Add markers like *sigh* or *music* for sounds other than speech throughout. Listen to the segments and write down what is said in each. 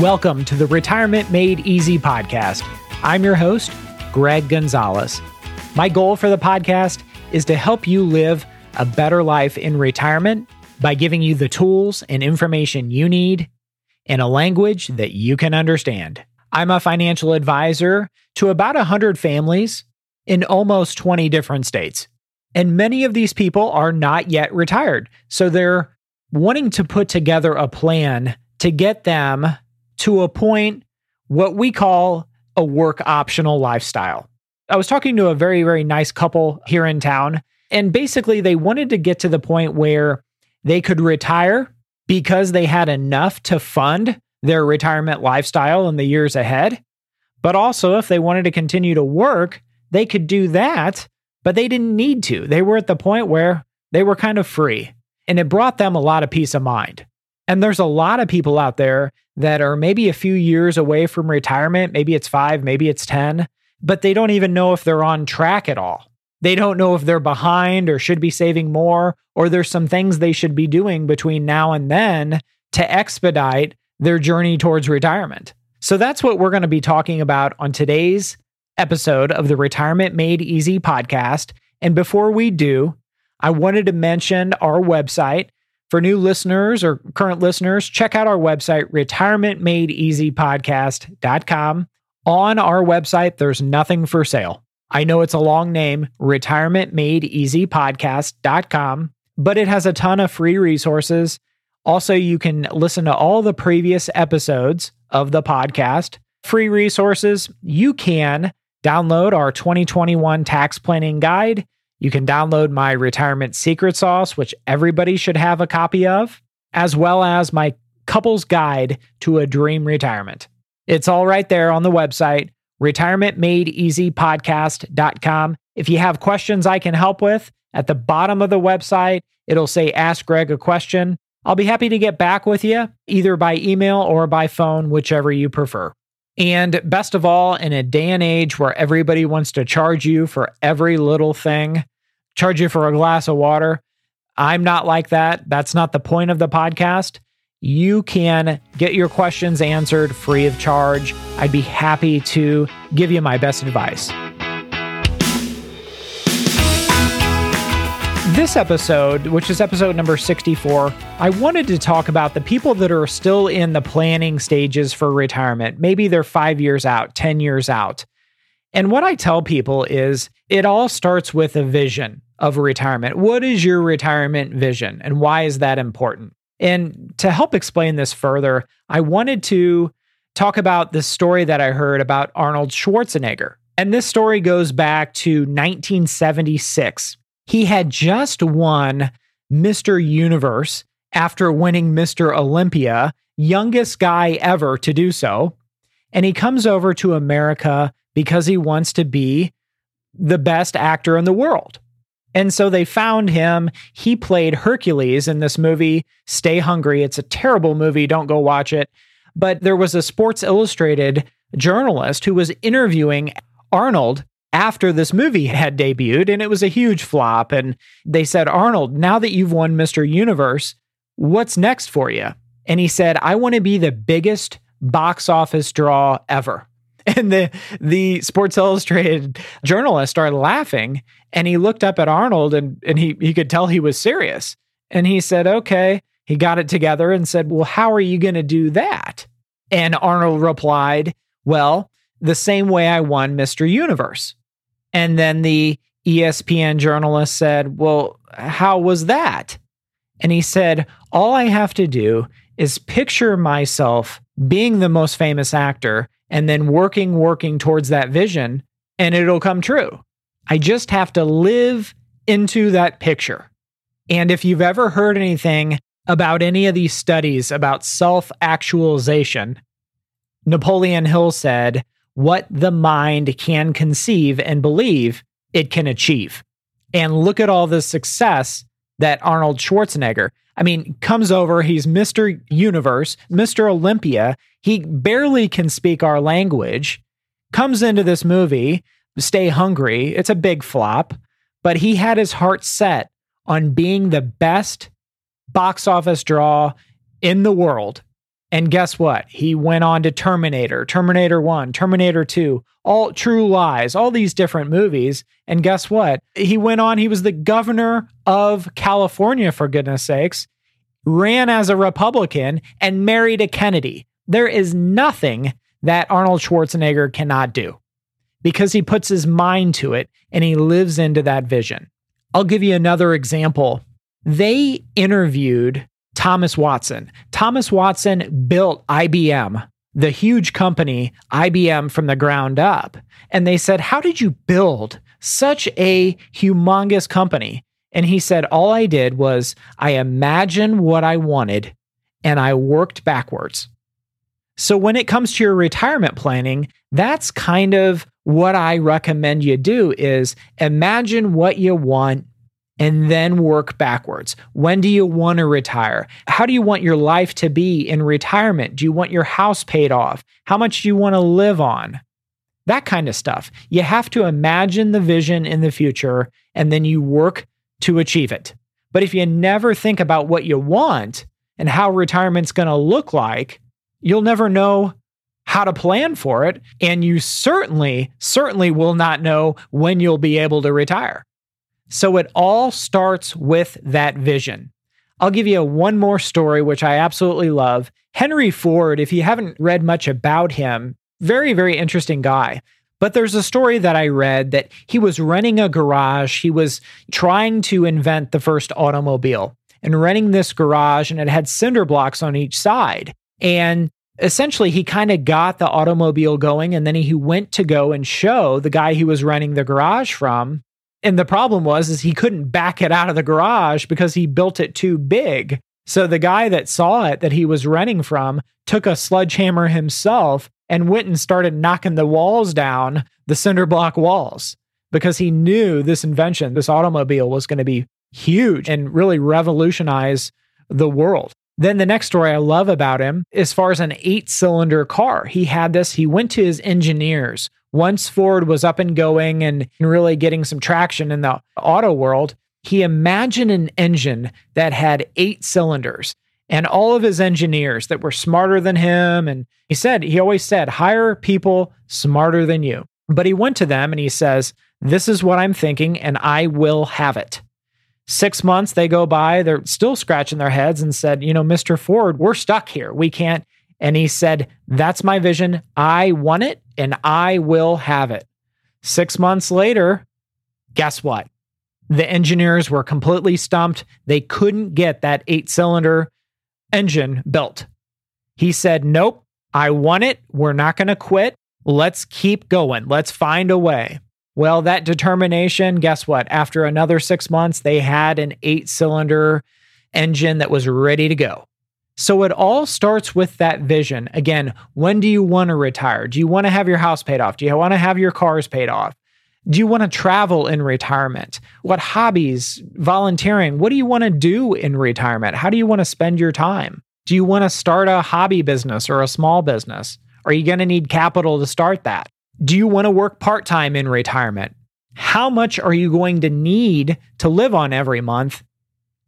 Welcome to the Retirement Made Easy podcast. I'm your host, Greg Gonzalez. My goal for the podcast is to help you live a better life in retirement by giving you the tools and information you need in a language that you can understand. I'm a financial advisor to about 100 families in almost 20 different states. And many of these people are not yet retired. So they're wanting to put together a plan to get them to a point what we call a work optional lifestyle. I was talking to a very, very nice couple here in town, and basically they wanted to get to the point where they could retire because they had enough to fund their retirement lifestyle in the years ahead. But also, if they wanted to continue to work, they could do that, but they didn't need to. They were at the point where they were kind of free, and it brought them a lot of peace of mind. And there's a lot of people out there that are maybe a few years away from retirement. Maybe it's five, maybe it's 10, but they don't even know if they're on track at all. They don't know if they're behind or should be saving more, or there's some things they should be doing between now and then to expedite their journey towards retirement. So that's what we're going to be talking about on today's episode of the Retirement Made Easy podcast. And before we do, I wanted to mention our website. For new listeners or current listeners, check out our website, retirementmadeeasypodcast.com. On our website, there's nothing for sale. I know it's a long name, retirementmadeeasypodcast.com, but it has a ton of free resources. Also, you can listen to all the previous episodes of the podcast. Free resources. You can download our 2021 tax planning guide. You can download my retirement secret sauce, which everybody should have a copy of, as well as my couple's guide to a dream retirement. It's all right there on the website, retirementmadeeasypodcast.com. If you have questions I can help with, at the bottom of the website, it'll say Ask Greg a question. I'll be happy to get back with you either by email or by phone, whichever you prefer. And best of all, in a day and age where everybody wants to charge you for every little thing, charge you for a glass of water, I'm not like that. That's not the point of the podcast. You can get your questions answered free of charge. I'd be happy to give you my best advice. This episode, which is episode number 64, I wanted to talk about the people that are still in the planning stages for retirement. Maybe they're five years out, 10 years out. And what I tell people is it all starts with a vision of retirement. What is your retirement vision and why is that important? And to help explain this further, I wanted to talk about the story that I heard about Arnold Schwarzenegger. And this story goes back to 1976. He had just won Mr. Universe after winning Mr. Olympia, youngest guy ever to do so. And he comes over to America because he wants to be the best actor in the world. And so they found him. He played Hercules in this movie, Stay Hungry. It's a terrible movie. Don't go watch it. But there was a Sports Illustrated journalist who was interviewing Arnold after this movie had debuted and it was a huge flop. And they said, Arnold, now that you've won Mr. Universe, what's next for you? And he said, I want to be the biggest box office draw ever. *laughs* And the the Sports Illustrated journalist started laughing and he looked up at Arnold and, and he, he could tell he was serious. And he said, Okay. He got it together and said, Well, how are you going to do that? And Arnold replied, Well, the same way I won Mr. Universe. And then the ESPN journalist said, Well, how was that? And he said, All I have to do is picture myself being the most famous actor and then working, working towards that vision, and it'll come true. I just have to live into that picture. And if you've ever heard anything about any of these studies about self actualization, Napoleon Hill said, what the mind can conceive and believe it can achieve. And look at all the success that Arnold Schwarzenegger, I mean, comes over. He's Mr. Universe, Mr. Olympia. He barely can speak our language, comes into this movie, Stay Hungry. It's a big flop, but he had his heart set on being the best box office draw in the world. And guess what? He went on to Terminator, Terminator 1, Terminator 2, all True Lies, all these different movies. And guess what? He went on, he was the governor of California, for goodness sakes, ran as a Republican, and married a Kennedy. There is nothing that Arnold Schwarzenegger cannot do because he puts his mind to it and he lives into that vision. I'll give you another example. They interviewed Thomas Watson. Thomas Watson built IBM, the huge company IBM from the ground up. And they said, How did you build such a humongous company? And he said, All I did was I imagined what I wanted and I worked backwards. So when it comes to your retirement planning, that's kind of what I recommend you do is imagine what you want and then work backwards. When do you want to retire? How do you want your life to be in retirement? Do you want your house paid off? How much do you want to live on? That kind of stuff. You have to imagine the vision in the future and then you work to achieve it. But if you never think about what you want and how retirement's going to look like, you'll never know how to plan for it. And you certainly, certainly will not know when you'll be able to retire. So it all starts with that vision. I'll give you one more story, which I absolutely love. Henry Ford, if you haven't read much about him, very, very interesting guy. But there's a story that I read that he was renting a garage. He was trying to invent the first automobile and renting this garage, and it had cinder blocks on each side. And essentially, he kind of got the automobile going, and then he went to go and show the guy he was renting the garage from and the problem was is he couldn't back it out of the garage because he built it too big. So the guy that saw it that he was running from took a sledgehammer himself and went and started knocking the walls down, the cinder block walls, because he knew this invention, this automobile was going to be huge and really revolutionize the world. Then the next story I love about him, as far as an eight cylinder car, he had this. He went to his engineers once Ford was up and going and really getting some traction in the auto world, he imagined an engine that had eight cylinders and all of his engineers that were smarter than him. And he said, he always said, hire people smarter than you. But he went to them and he says, This is what I'm thinking, and I will have it. Six months they go by, they're still scratching their heads and said, You know, Mr. Ford, we're stuck here. We can't. And he said, That's my vision. I want it and I will have it. Six months later, guess what? The engineers were completely stumped. They couldn't get that eight cylinder engine built. He said, Nope, I want it. We're not going to quit. Let's keep going. Let's find a way. Well, that determination, guess what? After another six months, they had an eight cylinder engine that was ready to go. So it all starts with that vision. Again, when do you want to retire? Do you want to have your house paid off? Do you want to have your cars paid off? Do you want to travel in retirement? What hobbies, volunteering? What do you want to do in retirement? How do you want to spend your time? Do you want to start a hobby business or a small business? Are you going to need capital to start that? Do you want to work part time in retirement? How much are you going to need to live on every month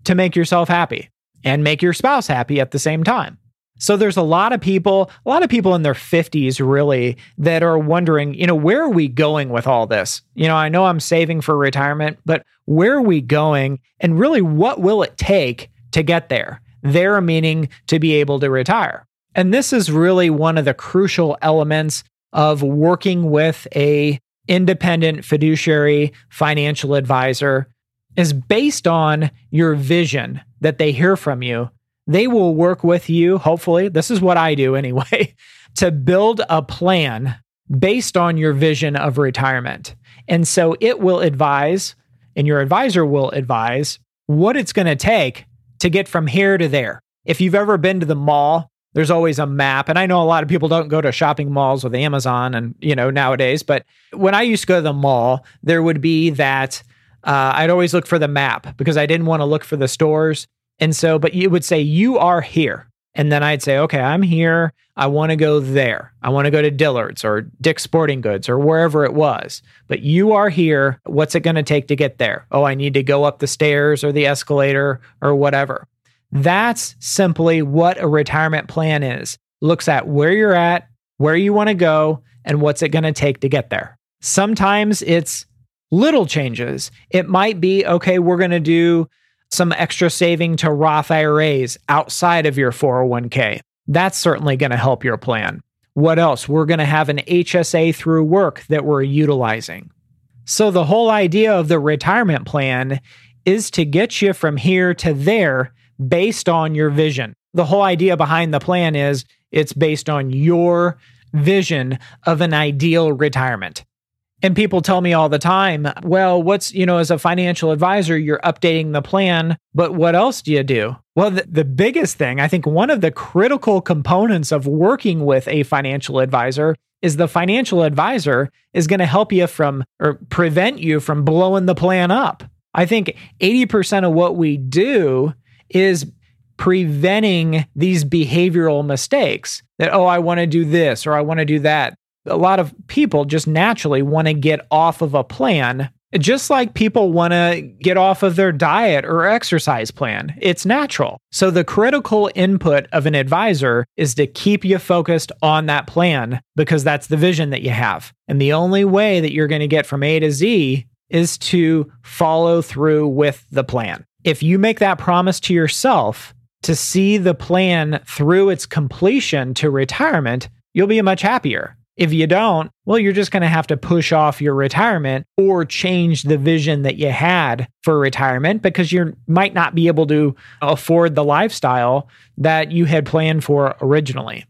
to make yourself happy? And make your spouse happy at the same time. So there's a lot of people, a lot of people in their 50s really that are wondering, you know, where are we going with all this? You know, I know I'm saving for retirement, but where are we going and really what will it take to get there? There meaning to be able to retire. And this is really one of the crucial elements of working with a independent fiduciary financial advisor is based on your vision that they hear from you. They will work with you, hopefully. This is what I do anyway, *laughs* to build a plan based on your vision of retirement. And so it will advise, and your advisor will advise what it's going to take to get from here to there. If you've ever been to the mall, there's always a map. And I know a lot of people don't go to shopping malls with Amazon and, you know, nowadays, but when I used to go to the mall, there would be that uh, I'd always look for the map because I didn't want to look for the stores. And so, but you would say, You are here. And then I'd say, Okay, I'm here. I want to go there. I want to go to Dillard's or Dick's Sporting Goods or wherever it was. But you are here. What's it going to take to get there? Oh, I need to go up the stairs or the escalator or whatever. That's simply what a retirement plan is. Looks at where you're at, where you want to go, and what's it going to take to get there. Sometimes it's little changes. It might be okay, we're going to do some extra saving to Roth IRAs outside of your 401k. That's certainly going to help your plan. What else? We're going to have an HSA through work that we're utilizing. So, the whole idea of the retirement plan is to get you from here to there based on your vision. The whole idea behind the plan is it's based on your vision of an ideal retirement. And people tell me all the time, well, what's, you know, as a financial advisor, you're updating the plan, but what else do you do? Well, the, the, biggest thing, I think one of the critical components of working with a financial advisor is the financial advisor is going to help you from or prevent you from blowing the plan up. I think 80% of what we do is preventing these behavioral mistakes that, oh, I want to do this or I want to do that. A lot of people just naturally want to get off of a plan, just like people want to get off of their diet or exercise plan. It's natural. So, the critical input of an advisor is to keep you focused on that plan because that's the vision that you have. And the only way that you're going to get from A to Z is to follow through with the plan. If you make that promise to yourself to see the plan through its completion to retirement, you'll be much happier. If you don't, well, you're just going to have to push off your retirement or change the vision that you had for retirement because you might not be able to afford the lifestyle that you had planned for originally.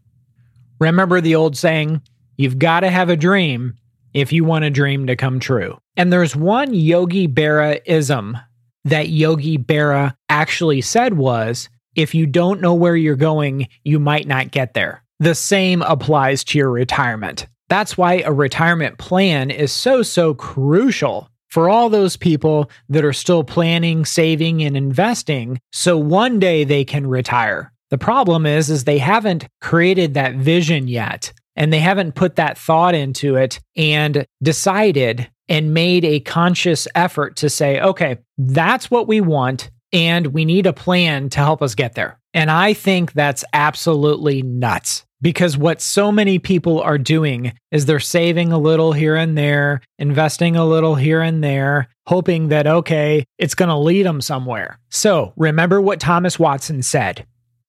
Remember the old saying, you've got to have a dream if you want a dream to come true. And there's one Yogi Berra ism that Yogi Berra actually said was if you don't know where you're going, you might not get there. The same applies to your retirement. That's why a retirement plan is so, so crucial for all those people that are still planning, saving, and investing so one day they can retire. The problem is is they haven't created that vision yet and they haven't put that thought into it and decided and made a conscious effort to say, okay, that's what we want. And we need a plan to help us get there. And I think that's absolutely nuts because what so many people are doing is they're saving a little here and there, investing a little here and there, hoping that, okay, it's going to lead them somewhere. So remember what Thomas Watson said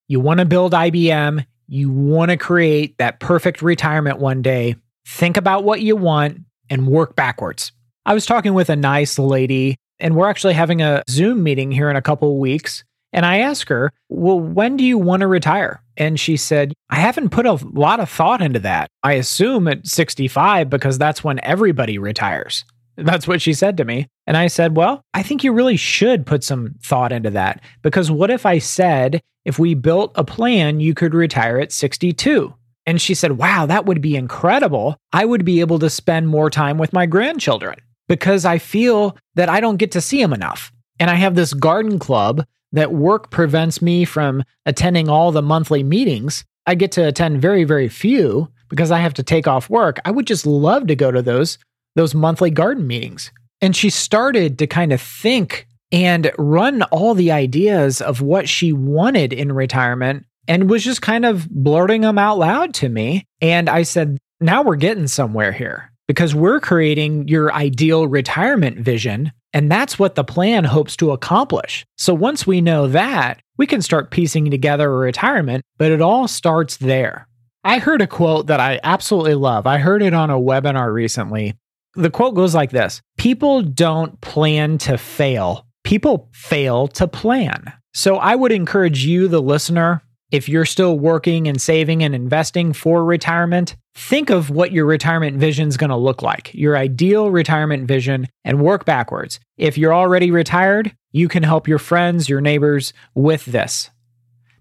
you want to build IBM, you want to create that perfect retirement one day. Think about what you want and work backwards. I was talking with a nice lady, and we're actually having a Zoom meeting here in a couple weeks. And I asked her, Well, when do you want to retire? And she said, I haven't put a lot of thought into that. I assume at 65 because that's when everybody retires. That's what she said to me. And I said, Well, I think you really should put some thought into that. Because what if I said, if we built a plan, you could retire at 62? And she said, Wow, that would be incredible. I would be able to spend more time with my grandchildren because I feel that I don't get to see them enough. And I have this garden club that work prevents me from attending all the monthly meetings. I get to attend very, very few because I have to take off work. I would just love to go to those those monthly garden meetings. And she started to kind of think and run all the ideas of what she wanted in retirement and was just kind of blurting them out loud to me. And I said, now we're getting somewhere here because we're creating your ideal retirement vision. And that's what the plan hopes to accomplish. So once we know that, we can start piecing together a retirement, but it all starts there. I heard a quote that I absolutely love. I heard it on a webinar recently. The quote goes like this People don't plan to fail, people fail to plan. So I would encourage you, the listener, if you're still working and saving and investing for retirement, think of what your retirement vision is going to look like, your ideal retirement vision, and work backwards. If you're already retired, you can help your friends, your neighbors with this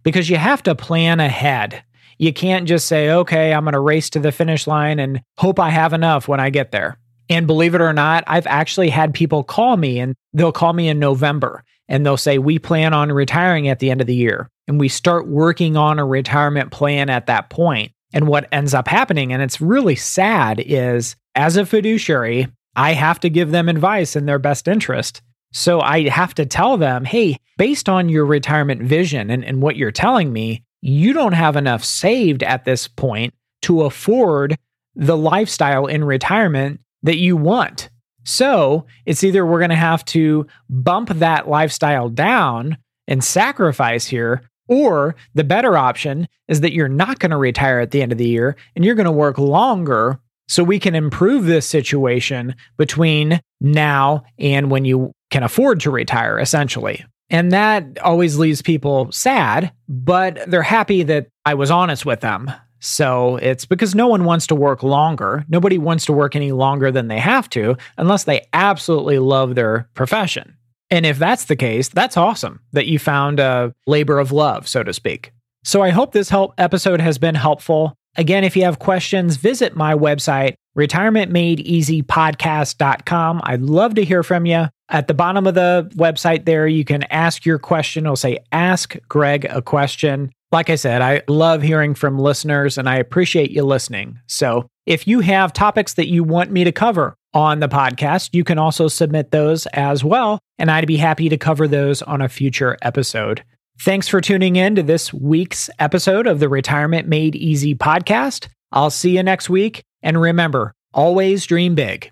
because you have to plan ahead. You can't just say, okay, I'm going to race to the finish line and hope I have enough when I get there. And believe it or not, I've actually had people call me and they'll call me in November and they'll say, We plan on retiring at the end of the year and we start working on a retirement plan at that point. And what ends up happening, and it's really sad, is as a fiduciary, I have to give them advice in their best interest. So I have to tell them, hey, based on your retirement vision and, and what you're telling me, you don't have enough saved at this point to afford the lifestyle in retirement that you want. So it's either we're going to have to bump that lifestyle down and sacrifice here, or the better option is that you're not going to retire at the end of the year and you're going to work longer so we can improve this situation between now and when you can afford to retire, essentially. And that always leaves people sad, but they're happy that I was honest with them. So it's because no one wants to work longer. Nobody wants to work any longer than they have to unless they absolutely love their profession. And if that's the case, that's awesome that you found a labor of love, so to speak. So I hope this help episode has been helpful. Again, if you have questions, visit my website, retirementmadeeasypodcast.com. I'd love to hear from you. At the bottom of the website there, you can ask your question. It'll say, Ask Greg a question. Like I said, I love hearing from listeners and I appreciate you listening. So if you have topics that you want me to cover on the podcast, you can also submit those as well. And I'd be happy to cover those on a future episode. Thanks for tuning in to this week's episode of the Retirement Made Easy podcast. I'll see you next week. And remember, always dream big.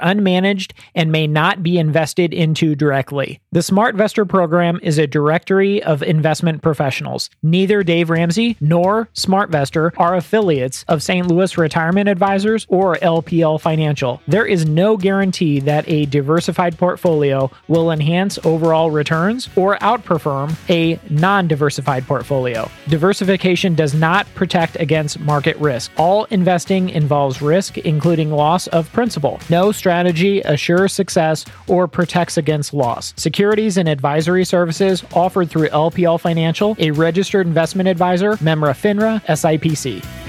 unmanaged and may not be invested into directly. The SmartVestor program is a directory of investment professionals. Neither Dave Ramsey nor SmartVestor are affiliates of St. Louis Retirement Advisors or LPL Financial. There is no guarantee that a diversified portfolio will enhance overall returns or outperform a non diversified portfolio. Diversification does not protect against market risk. All investing involves risk, including loss of principal. No strategy assures success or protects against loss. Securities and advisory services offered through LPL Financial, a registered investment advisor, member FINRA, SIPC.